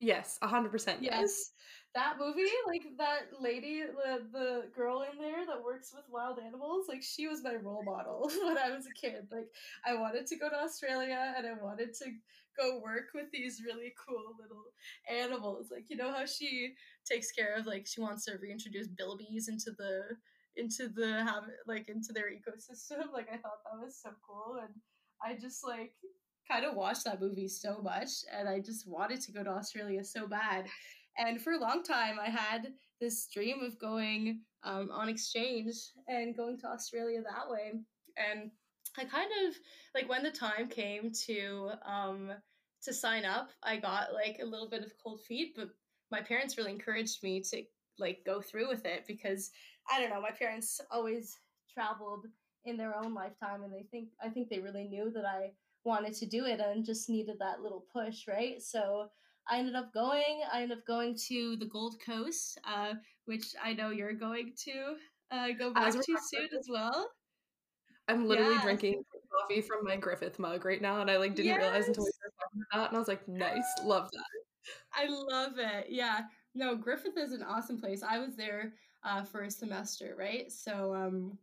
Yes, hundred percent. Yes, that movie, like that lady, the the girl in there that works with wild animals, like she was my role model when I was a kid. Like I wanted to go to Australia and I wanted to go work with these really cool little animals. Like you know how she takes care of like she wants to reintroduce bilbies into the into the habit like into their ecosystem. Like I thought that was so cool and I just like kind of watched that movie so much and I just wanted to go to Australia so bad. And for a long time, I had this dream of going um, on exchange and going to Australia that way. And I kind of like when the time came to um, to sign up, I got like a little bit of cold feet, but my parents really encouraged me to like go through with it because I don't know, my parents always traveled in their own lifetime and they think I think they really knew that I wanted to do it and just needed that little push, right? So I ended up going. I ended up going to the Gold Coast, uh, which I know you're going to uh, go back to soon as well. I'm literally yeah. drinking coffee from my Griffith mug right now, and I like didn't yes. realize until we started talking about that, and I was like, nice, love that. I love it. Yeah, no, Griffith is an awesome place. I was there uh, for a semester, right? So um,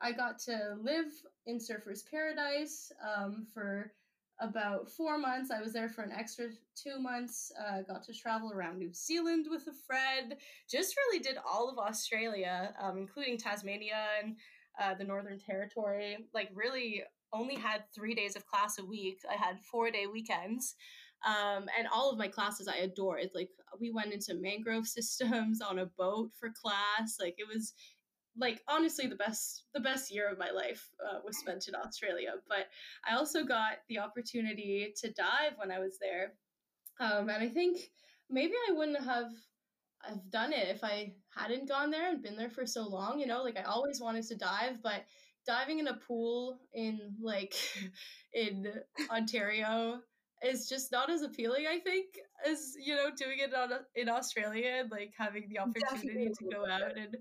I got to live in Surfer's Paradise um, for about four months. I was there for an extra two months. Uh, got to travel around New Zealand with a friend. Just really did all of Australia, um, including Tasmania and uh, the Northern Territory. Like, really only had three days of class a week. I had four day weekends. Um, and all of my classes I adored. Like we went into mangrove systems on a boat for class. Like it was like honestly the best the best year of my life uh, was spent in australia but i also got the opportunity to dive when i was there um, and i think maybe i wouldn't have have done it if i hadn't gone there and been there for so long you know like i always wanted to dive but diving in a pool in like in ontario is just not as appealing i think as you know doing it on, in australia and like having the opportunity Definitely. to go out and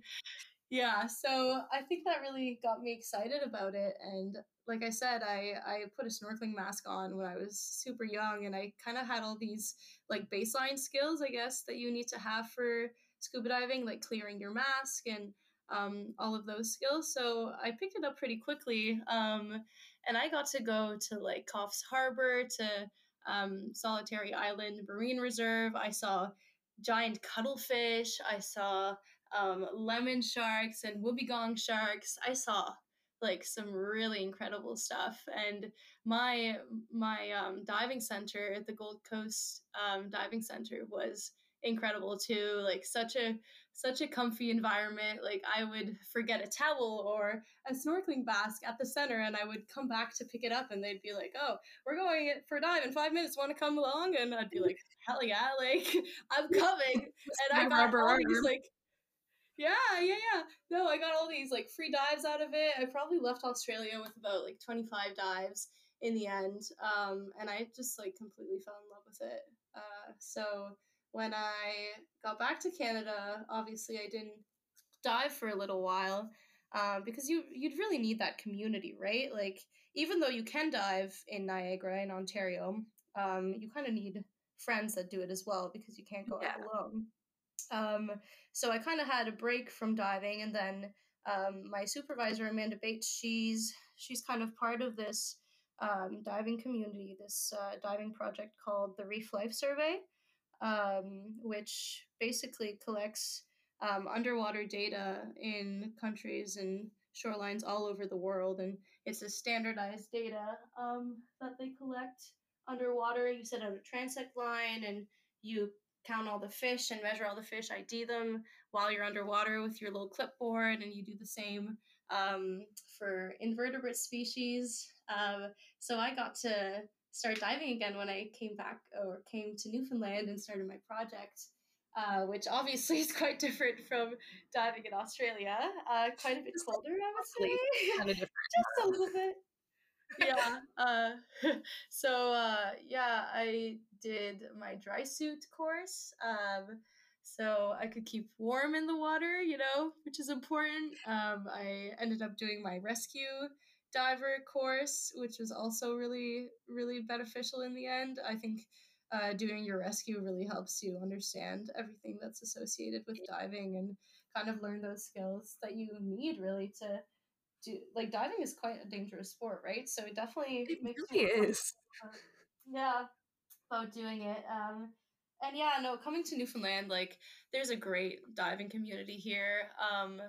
yeah so i think that really got me excited about it and like i said i i put a snorkeling mask on when i was super young and i kind of had all these like baseline skills i guess that you need to have for scuba diving like clearing your mask and um, all of those skills so i picked it up pretty quickly um, and i got to go to like coffs harbor to um, solitary island marine reserve i saw giant cuttlefish i saw um, lemon sharks and wobbegong sharks. I saw like some really incredible stuff and my my um, diving center at the gold coast um, diving center was incredible too. Like such a such a comfy environment. Like I would forget a towel or a snorkeling mask at the center and I would come back to pick it up and they'd be like, Oh, we're going for a dive in five minutes, wanna come along? And I'd be like, Hell yeah, like I'm coming. and I got all these like yeah, yeah, yeah. No, I got all these like free dives out of it. I probably left Australia with about like 25 dives in the end. Um, and I just like completely fell in love with it. Uh, so when I got back to Canada, obviously I didn't dive for a little while um, because you you'd really need that community, right? Like even though you can dive in Niagara in Ontario, um, you kind of need friends that do it as well because you can't go yeah. out alone. Um, so I kind of had a break from diving, and then um, my supervisor Amanda Bates, she's she's kind of part of this um, diving community, this uh, diving project called the Reef Life Survey, um, which basically collects um, underwater data in countries and shorelines all over the world. And it's a standardized data um, that they collect underwater. You set out a transect line and you count all the fish and measure all the fish, ID them while you're underwater with your little clipboard, and you do the same um, for invertebrate species. Um, so I got to start diving again when I came back or came to Newfoundland and started my project. Uh, which obviously is quite different from diving in Australia. Uh, quite a bit colder, I would say. Just a little bit. Yeah. Uh, so uh, yeah, I did my dry suit course. Um, so I could keep warm in the water, you know, which is important. Um, I ended up doing my rescue diver course, which was also really, really beneficial in the end. I think uh, doing your rescue really helps you understand everything that's associated with diving and kind of learn those skills that you need really to do. Like diving is quite a dangerous sport, right? So it definitely it makes really is. Yeah, about doing it. Um, and yeah, no, coming to Newfoundland, like there's a great diving community here. Um,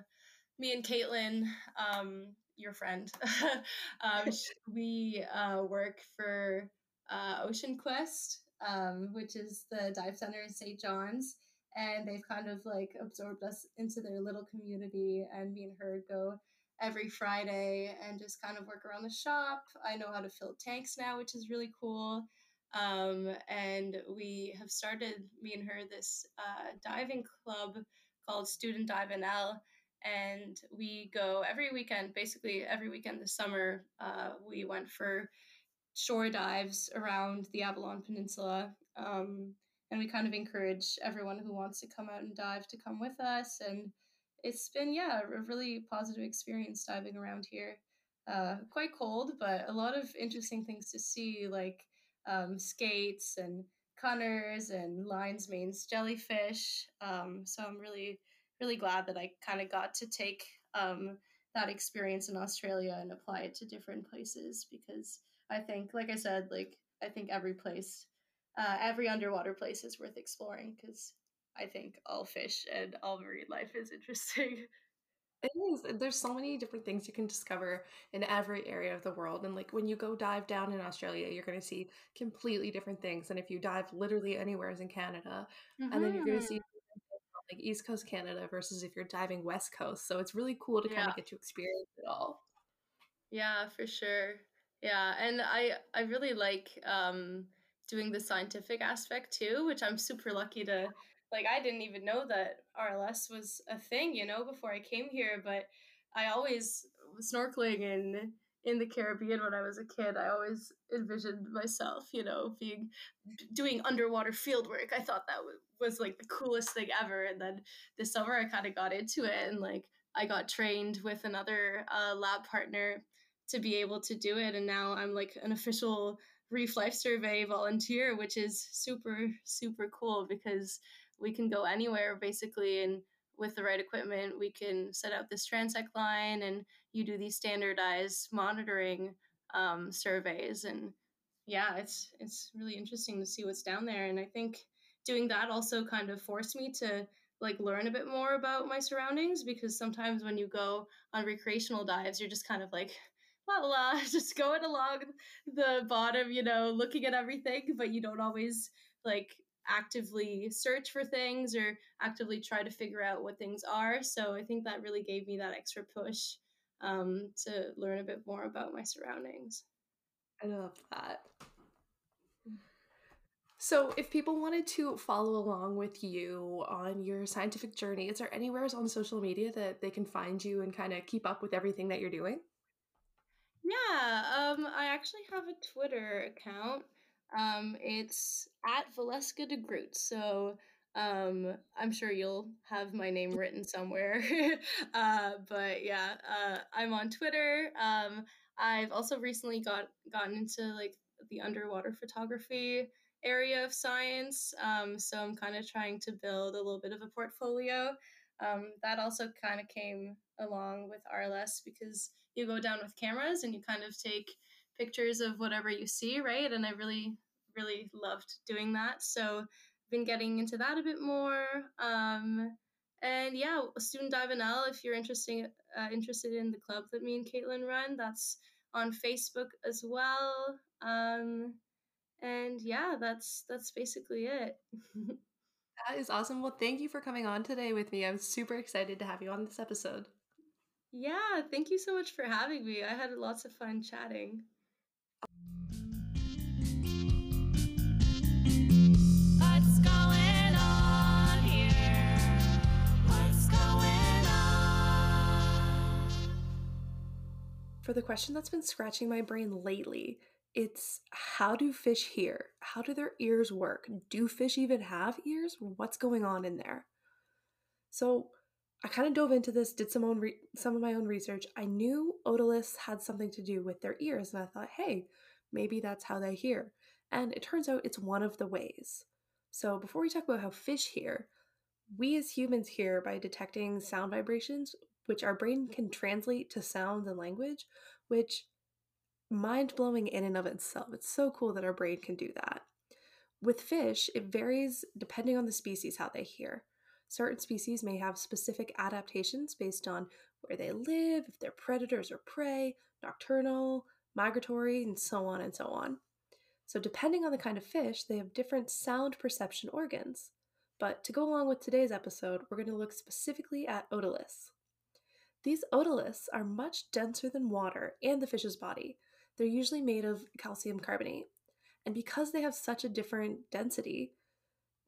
me and Caitlin, um, your friend, um, we uh, work for uh, Ocean Quest, um, which is the dive center in St. John's. And they've kind of like absorbed us into their little community. And me and her go every Friday and just kind of work around the shop. I know how to fill tanks now, which is really cool. Um, and we have started, me and her, this uh, diving club called Student Dive NL. And we go every weekend, basically every weekend this summer. Uh, we went for shore dives around the Avalon Peninsula. Um, and we kind of encourage everyone who wants to come out and dive to come with us. And it's been, yeah, a really positive experience diving around here. Uh, quite cold, but a lot of interesting things to see, like um, skates and cunners and lion's manes jellyfish. Um, so I'm really, really glad that I kind of got to take um, that experience in Australia and apply it to different places because I think, like I said, like I think every place, uh, every underwater place is worth exploring because I think all fish and all marine life is interesting. It is. There's so many different things you can discover in every area of the world. And like when you go dive down in Australia, you're going to see completely different things. And if you dive literally anywhere in Canada, mm-hmm. and then you're going to see like East Coast Canada versus if you're diving West Coast. So it's really cool to yeah. kind of get to experience it all. Yeah, for sure. Yeah, and I I really like um doing the scientific aspect too, which I'm super lucky to like I didn't even know that RLS was a thing, you know, before I came here. But I always snorkeling in in the Caribbean when I was a kid. I always envisioned myself, you know, being doing underwater field work. I thought that was, was like the coolest thing ever. And then this summer, I kind of got into it, and like I got trained with another uh, lab partner to be able to do it. And now I'm like an official Reef Life Survey volunteer, which is super super cool because we can go anywhere basically and with the right equipment we can set out this transect line and you do these standardized monitoring um, surveys and yeah it's it's really interesting to see what's down there and i think doing that also kind of forced me to like learn a bit more about my surroundings because sometimes when you go on recreational dives you're just kind of like la la just going along the bottom you know looking at everything but you don't always like actively search for things or actively try to figure out what things are. So I think that really gave me that extra push um, to learn a bit more about my surroundings. I love that. So, if people wanted to follow along with you on your scientific journey, is there anywhere on social media that they can find you and kind of keep up with everything that you're doing? Yeah, um, I actually have a Twitter account. Um, it's at Valeska de Groot. So um, I'm sure you'll have my name written somewhere. uh, but yeah, uh, I'm on Twitter. Um, I've also recently got gotten into like the underwater photography area of science. Um, so I'm kind of trying to build a little bit of a portfolio. Um, that also kind of came along with RLS because you go down with cameras and you kind of take pictures of whatever you see, right? And I really, really loved doing that. So I've been getting into that a bit more. Um, and yeah, Student Dive NL, if you're interested, uh, interested in the club that me and Caitlin run, that's on Facebook as well. Um, and yeah, that's that's basically it. that is awesome. Well, thank you for coming on today with me. I'm super excited to have you on this episode. Yeah, thank you so much for having me. I had lots of fun chatting. For the question that's been scratching my brain lately, it's how do fish hear? How do their ears work? Do fish even have ears? What's going on in there? So, I kind of dove into this, did some own re- some of my own research. I knew otoliths had something to do with their ears, and I thought, hey, maybe that's how they hear. And it turns out it's one of the ways. So before we talk about how fish hear, we as humans hear by detecting sound vibrations, which our brain can translate to sounds and language, which mind blowing in and of itself. It's so cool that our brain can do that. With fish, it varies depending on the species how they hear. Certain species may have specific adaptations based on where they live, if they're predators or prey, nocturnal, migratory, and so on and so on. So, depending on the kind of fish, they have different sound perception organs. But to go along with today's episode, we're going to look specifically at otoliths. These otoliths are much denser than water and the fish's body. They're usually made of calcium carbonate. And because they have such a different density,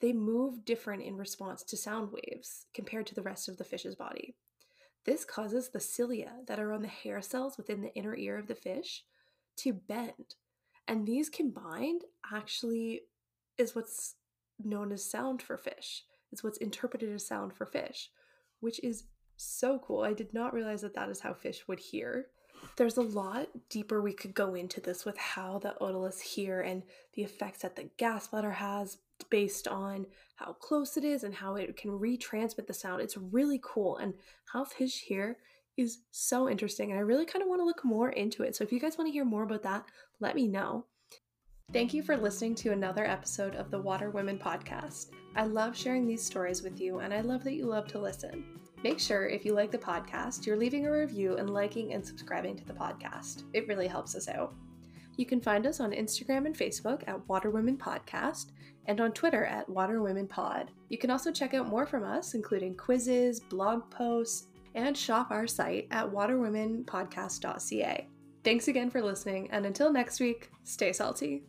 they move different in response to sound waves compared to the rest of the fish's body. This causes the cilia that are on the hair cells within the inner ear of the fish to bend. And these combined actually is what's known as sound for fish. It's what's interpreted as sound for fish, which is so cool. I did not realize that that is how fish would hear. There's a lot deeper we could go into this with how the otoliths hear and the effects that the gas bladder has based on how close it is and how it can retransmit the sound. It's really cool. And how fish hear is so interesting. And I really kind of want to look more into it. So if you guys want to hear more about that, let me know. Thank you for listening to another episode of the Water Women podcast. I love sharing these stories with you, and I love that you love to listen. Make sure, if you like the podcast, you're leaving a review and liking and subscribing to the podcast. It really helps us out. You can find us on Instagram and Facebook at Water Women Podcast and on Twitter at Water Women Pod. You can also check out more from us, including quizzes, blog posts, and shop our site at waterwomenpodcast.ca. Thanks again for listening, and until next week, stay salty.